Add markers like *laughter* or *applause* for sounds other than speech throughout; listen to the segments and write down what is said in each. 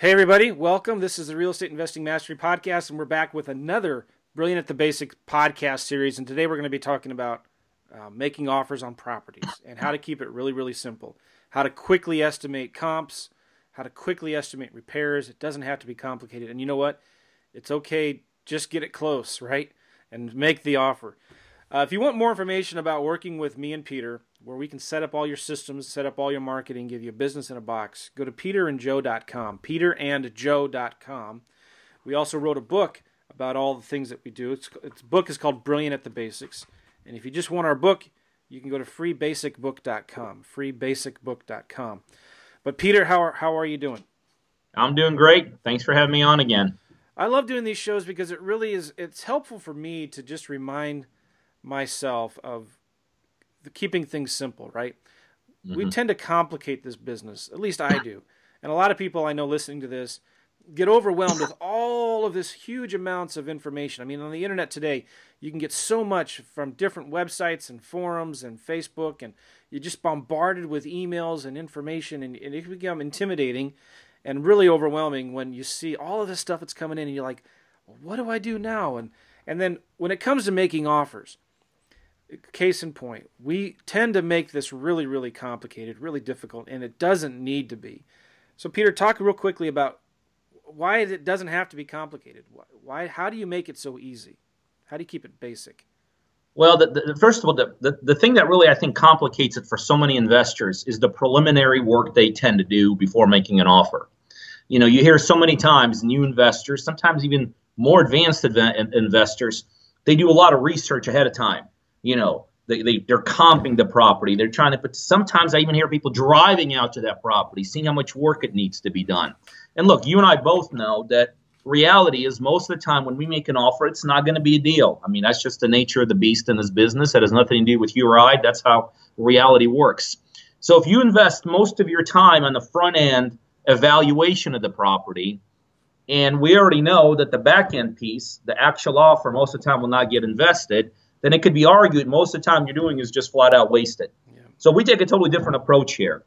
Hey, everybody, welcome. This is the Real Estate Investing Mastery Podcast, and we're back with another Brilliant at the Basics podcast series. And today we're going to be talking about uh, making offers on properties and how to keep it really, really simple. How to quickly estimate comps, how to quickly estimate repairs. It doesn't have to be complicated. And you know what? It's okay, just get it close, right? And make the offer. Uh, if you want more information about working with me and Peter, where we can set up all your systems, set up all your marketing, give you a business in a box, go to peterandjoe.com, peterandjoe.com. We also wrote a book about all the things that we do. It's, its book is called Brilliant at the Basics. And if you just want our book, you can go to freebasicbook.com, freebasicbook.com. But Peter, how are, how are you doing? I'm doing great. Thanks for having me on again. I love doing these shows because it really is it's helpful for me to just remind myself of the keeping things simple, right? Mm-hmm. We tend to complicate this business. At least I do. And a lot of people I know listening to this get overwhelmed with all of this huge amounts of information. I mean, on the internet today, you can get so much from different websites and forums and Facebook, and you're just bombarded with emails and information, and, and it can become intimidating and really overwhelming when you see all of this stuff that's coming in, and you're like, what do I do now? And and then when it comes to making offers, case in point, we tend to make this really, really complicated, really difficult, and it doesn't need to be. So, Peter, talk real quickly about why it doesn't have to be complicated. Why? How do you make it so easy? How do you keep it basic? Well, the, the, first of all, the, the, the thing that really I think complicates it for so many investors is the preliminary work they tend to do before making an offer. You know, you hear so many times new investors, sometimes even more advanced investors, they do a lot of research ahead of time you know, they, they, they're comping the property. They're trying to, but sometimes I even hear people driving out to that property, seeing how much work it needs to be done. And look, you and I both know that reality is most of the time when we make an offer, it's not going to be a deal. I mean, that's just the nature of the beast in this business. That has nothing to do with you or I. That's how reality works. So if you invest most of your time on the front end evaluation of the property, and we already know that the back end piece, the actual offer, most of the time will not get invested then it could be argued most of the time you're doing is just flat out wasted. Yeah. So we take a totally different approach here.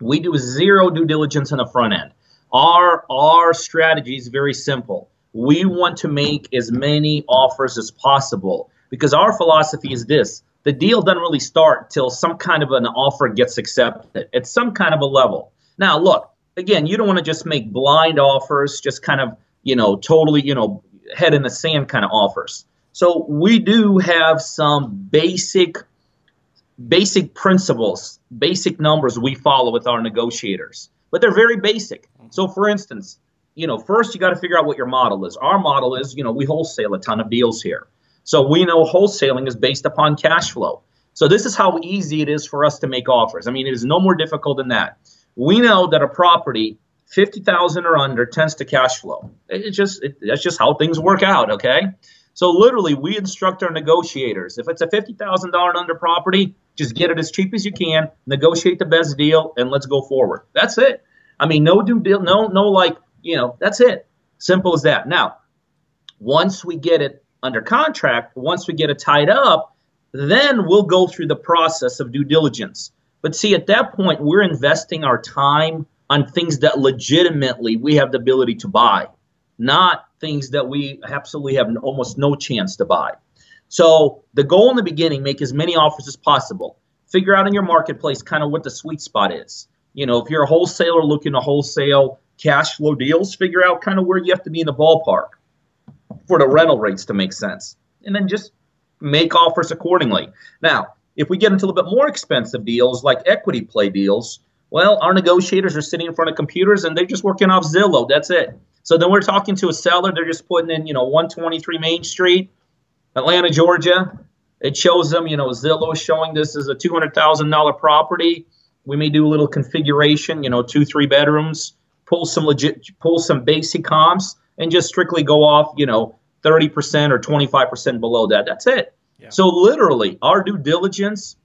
We do zero due diligence on the front end. Our our strategy is very simple. We want to make as many offers as possible because our philosophy is this: the deal doesn't really start till some kind of an offer gets accepted at some kind of a level. Now, look, again, you don't want to just make blind offers, just kind of you know totally you know head in the sand kind of offers. So we do have some basic basic principles, basic numbers we follow with our negotiators, but they're very basic. Mm-hmm. So for instance, you know, first you got to figure out what your model is. Our model is, you know, we wholesale a ton of deals here. So we know wholesaling is based upon cash flow. So this is how easy it is for us to make offers. I mean, it is no more difficult than that. We know that a property 50,000 or under tends to cash flow. It just it, that's just how things work out, okay? So literally, we instruct our negotiators. If it's a fifty thousand dollar under property, just get it as cheap as you can, negotiate the best deal, and let's go forward. That's it. I mean, no due deal, no, no, like you know, that's it. Simple as that. Now, once we get it under contract, once we get it tied up, then we'll go through the process of due diligence. But see, at that point, we're investing our time on things that legitimately we have the ability to buy, not things that we absolutely have almost no chance to buy. So the goal in the beginning, make as many offers as possible. Figure out in your marketplace kind of what the sweet spot is. You know, if you're a wholesaler looking to wholesale cash flow deals, figure out kind of where you have to be in the ballpark for the rental rates to make sense. And then just make offers accordingly. Now, if we get into a little bit more expensive deals like equity play deals, well, our negotiators are sitting in front of computers and they're just working off Zillow. That's it. So then we're talking to a seller. They're just putting in, you know, 123 Main Street, Atlanta, Georgia. It shows them, you know, Zillow showing this as a $200,000 property. We may do a little configuration, you know, two, three bedrooms, pull some legit, pull some basic comps, and just strictly go off, you know, 30% or 25% below that. That's it. Yeah. So literally, our due diligence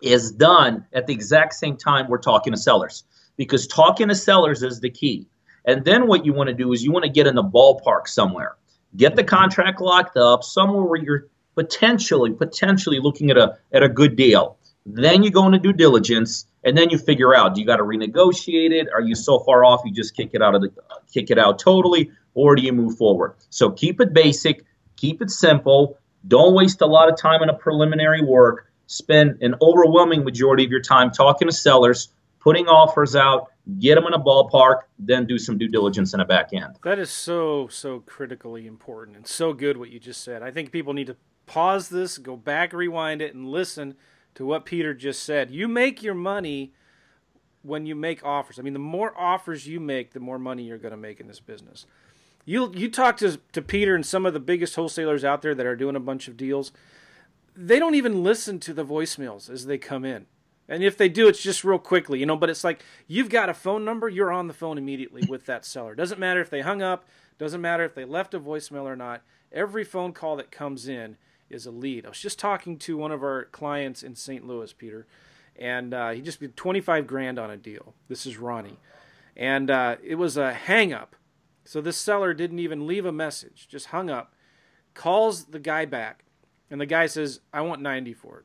is done at the exact same time we're talking to sellers because talking to sellers is the key. And then what you want to do is you want to get in the ballpark somewhere. Get the contract locked up somewhere where you're potentially potentially looking at a at a good deal. Then you go into due diligence and then you figure out do you got to renegotiate it? Are you so far off you just kick it out of the kick it out totally, or do you move forward? So keep it basic, keep it simple. Don't waste a lot of time on a preliminary work. Spend an overwhelming majority of your time talking to sellers, putting offers out, get them in a ballpark, then do some due diligence in a back end. That is so so critically important and so good what you just said. I think people need to pause this, go back, rewind it, and listen to what Peter just said. You make your money when you make offers. I mean, the more offers you make, the more money you're going to make in this business. You you talk to to Peter and some of the biggest wholesalers out there that are doing a bunch of deals. They don't even listen to the voicemails as they come in. And if they do, it's just real quickly, you know. But it's like you've got a phone number, you're on the phone immediately with that seller. Doesn't matter if they hung up, doesn't matter if they left a voicemail or not. Every phone call that comes in is a lead. I was just talking to one of our clients in St. Louis, Peter, and uh, he just did 25 grand on a deal. This is Ronnie, and uh, it was a hang up. So this seller didn't even leave a message, just hung up, calls the guy back, and the guy says, "I want 90 for it."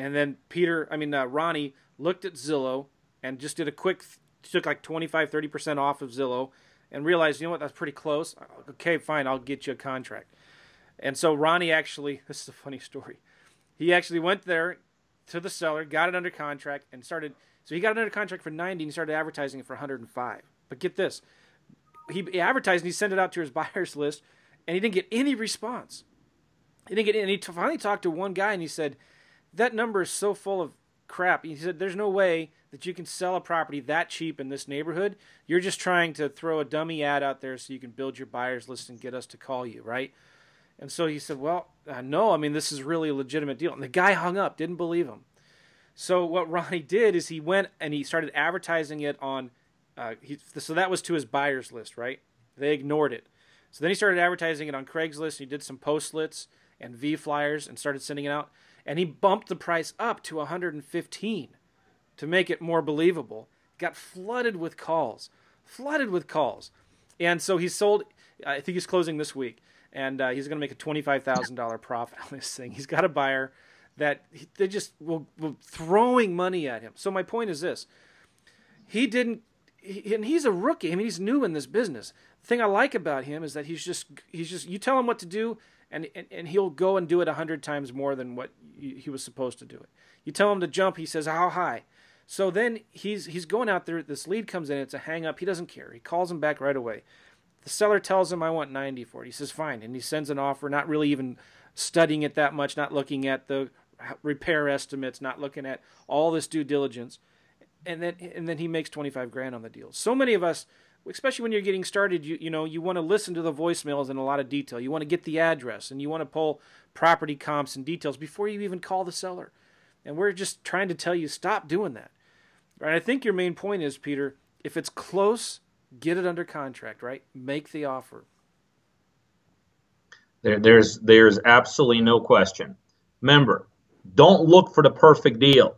And then Peter, I mean uh, Ronnie, looked at Zillow and just did a quick, took like 25, 30 percent off of Zillow, and realized, you know what, that's pretty close. Okay, fine, I'll get you a contract. And so Ronnie actually, *laughs* this is a funny story. He actually went there to the seller, got it under contract, and started. So he got it under contract for 90 and he started advertising it for 105. But get this he advertised and he sent it out to his *laughs* buyers list and he didn't get any response. He didn't get any. He finally talked to one guy and he said, That number is so full of crap. He said, There's no way that you can sell a property that cheap in this neighborhood. You're just trying to throw a dummy ad out there so you can build your buyers list and get us to call you, right? And so he said, Well, uh, no, I mean, this is really a legitimate deal. And the guy hung up, didn't believe him. So what Ronnie *laughs* did is he went and he started advertising it on, uh, he, so that was to his buyers list, right? They ignored it. So then he started advertising it on Craigslist. And He did some postlets and vFlyers and started sending it out. And he bumped the price up to 115 to make it more believable. Got flooded with calls, flooded with calls. And so he sold, I think he's closing this week and uh, he's going to make a twenty-five thousand dollar profit on this thing. He's got a buyer that he, they just throwing money at him. So my point is this: he didn't, he, and he's a rookie. I mean, he's new in this business. The thing I like about him is that he's just he's just you tell him what to do, and and, and he'll go and do it a hundred times more than what he was supposed to do it. You tell him to jump, he says how high. So then he's he's going out there. This lead comes in. It's a hang up. He doesn't care. He calls him back right away. The seller tells him, I want 90 for it. He says, fine. And he sends an offer, not really even studying it that much, not looking at the repair estimates, not looking at all this due diligence. And then, and then he makes 25 grand on the deal. So many of us, especially when you're getting started, you, you know, you want to listen to the voicemails in a lot of detail. You want to get the address and you want to pull property comps and details before you even call the seller. And we're just trying to tell you, stop doing that. Right? I think your main point is, Peter, if it's close get it under contract, right? Make the offer. There, there's there's absolutely no question. Remember, don't look for the perfect deal.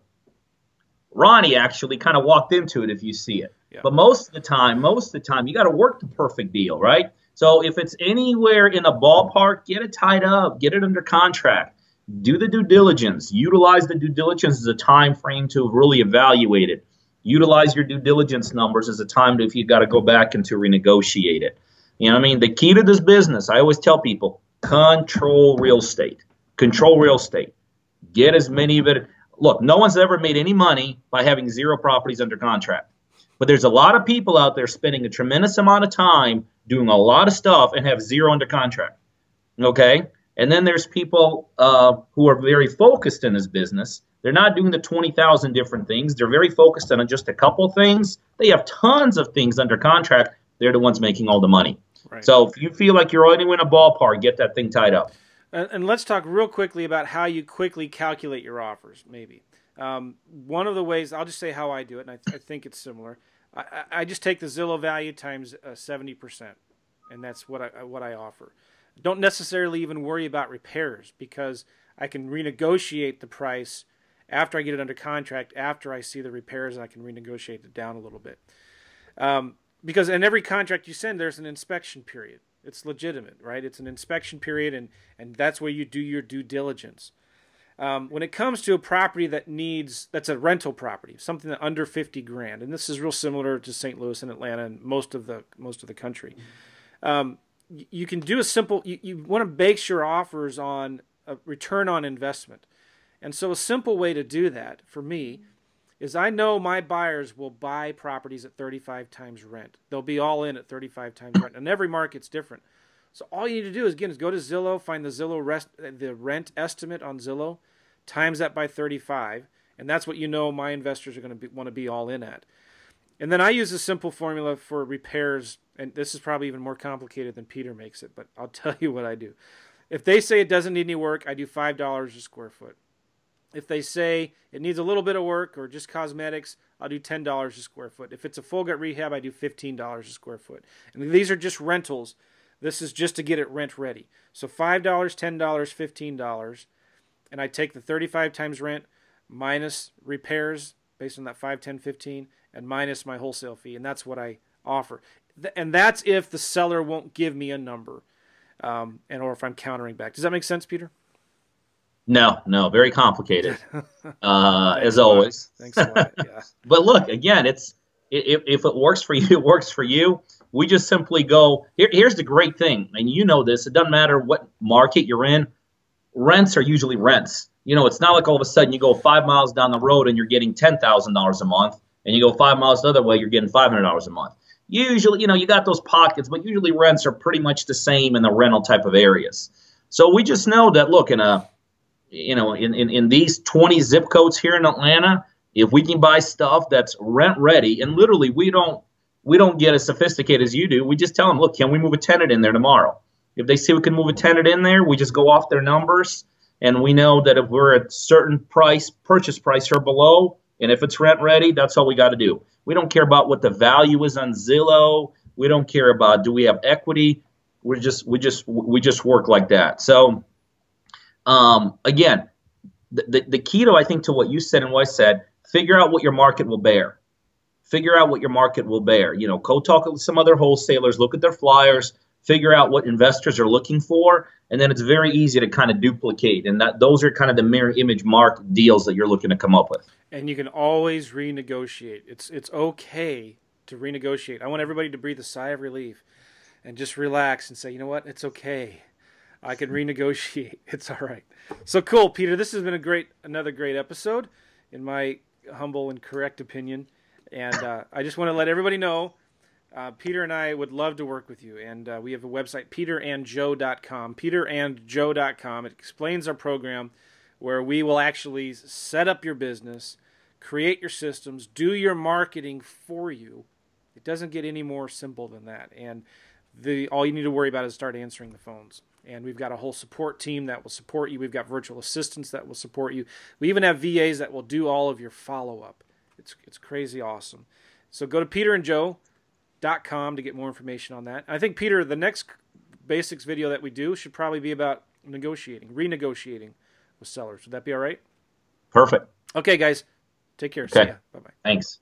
Ronnie actually kind of walked into it if you see it. Yeah. But most of the time, most of the time, you got to work the perfect deal, right? So if it's anywhere in a ballpark, get it tied up, get it under contract, do the due diligence, utilize the due diligence as a time frame to really evaluate it utilize your due diligence numbers as a time to if you got to go back and to renegotiate it. You know, what I mean, the key to this business, I always tell people, control real estate. Control real estate. Get as many of it. Look, no one's ever made any money by having zero properties under contract. But there's a lot of people out there spending a tremendous amount of time doing a lot of stuff and have zero under contract. Okay? And then there's people uh, who are very focused in this business they're not doing the 20,000 different things. They're very focused on just a couple things. They have tons of things under contract. They're the ones making all the money. Right. So if you feel like you're only in a ballpark, get that thing tied up. And, and, let's talk real quickly about how you quickly calculate your offers, maybe. Um, one of the ways, I'll just say how I do it, and I, I think it's similar. I, I, just take the Zillow value times uh, 70%, and that's what I, what I offer. Don't necessarily even worry about repairs because I can renegotiate the price after I get it under contract, after I see the repairs, and I can renegotiate it down a little bit. Um, because in every contract you send, there's an inspection period. It's legitimate, right? It's an inspection period, and and that's where you do your due diligence. Um, when it comes to a property that needs that's a rental property, something that under fifty grand, and this is real similar to St. Louis and Atlanta and most of the most of the country. Um, you can do a simple. You, you want to base your offers on a return on investment, and so a simple way to do that for me is I know my buyers will buy properties at 35 times rent. They'll be all in at 35 times rent, and every market's different. So all you need to do is again is go to Zillow, find the Zillow rest, the rent estimate on Zillow, times that by 35, and that's what you know my investors are going to want to be all in at. And then I use a simple formula for repairs, and this is probably even more complicated than Peter makes it, but I'll *laughs* tell you what I do. If they say it doesn't need any work, I do five dollars a square foot. If they say it needs a little bit of work or just cosmetics, I'll do $10 a square foot. If it's a full gut rehab, I do $15 a square foot. And these are just rentals. This is just to get it rent ready. So $5, $10, $15. And I take the 35 times rent minus repairs based on that 5, 10, 15 and minus my wholesale fee. And that's what I offer. And that's if the seller won't give me a number um, and or if I'm countering back. Does that make sense, Peter? No, no, very complicated, *laughs* uh, as always. Thanks a lot. Yeah. *laughs* but look, again, it's if, if it works for *laughs* you, it works for you. We just simply go. Here, here's the great thing, and you know this. It doesn't matter what market you're in. Rents are usually rents. You know, it's not like all of a sudden you go five miles down the road and you're getting ten thousand dollars a month, and you go five miles the other way, you're getting five hundred dollars a month. Usually, you know, you got those pockets, but usually rents are pretty much the same in the rental type of areas. So we just know that look in a you know, in, in, in these 20 zip codes here in Atlanta, if we can buy stuff that's rent ready, and literally we don't we don't get as sophisticated as you do. We just tell them, look, can we move a tenant in there tomorrow? If they say we can move a tenant in there, we just go off their numbers, and we know that if we're at certain price, purchase price or below, and if it's rent ready, that's all we got to do. We don't care about what the value is on Zillow. We don't care about do we have equity. We just we just we just work like that. So um, again, the, the, the key to I think to what you said and what I said, figure out what your market will bear. Figure out what your market will bear. You know, go talk with some other wholesalers, look at their flyers, figure out what investors are looking for, and then it's very easy to kind of duplicate. And that those are kind of the mirror image mark deals that you're looking to come up with. And you can always renegotiate. It's it's okay to renegotiate. I want everybody to breathe a sigh of relief and just relax and say, you know what, it's okay. I can renegotiate. *laughs* It's all right. So cool, Peter. This has been a great, another great episode, in my humble and correct opinion. And uh, I just want to let everybody know, uh, Peter and I would love to work with you. And uh, we have a website, peterandjoe.com. Peterandjoe.com. It explains our program, where we will actually set up your business, create your systems, do your marketing for you. It doesn't get any more simple than that. And the all you need to worry about is start answering the phones and we've got a whole support team that will support you. We've got virtual assistants that will support you. We even have VAs that will do all of your follow up. It's it's crazy awesome. So go to peterandjoe.com to get more information on that. I think Peter, the next basics video that we do should probably be about negotiating, renegotiating with sellers. Would that be all right? Perfect. Okay, guys. Take care. Okay. Bye bye. Thanks.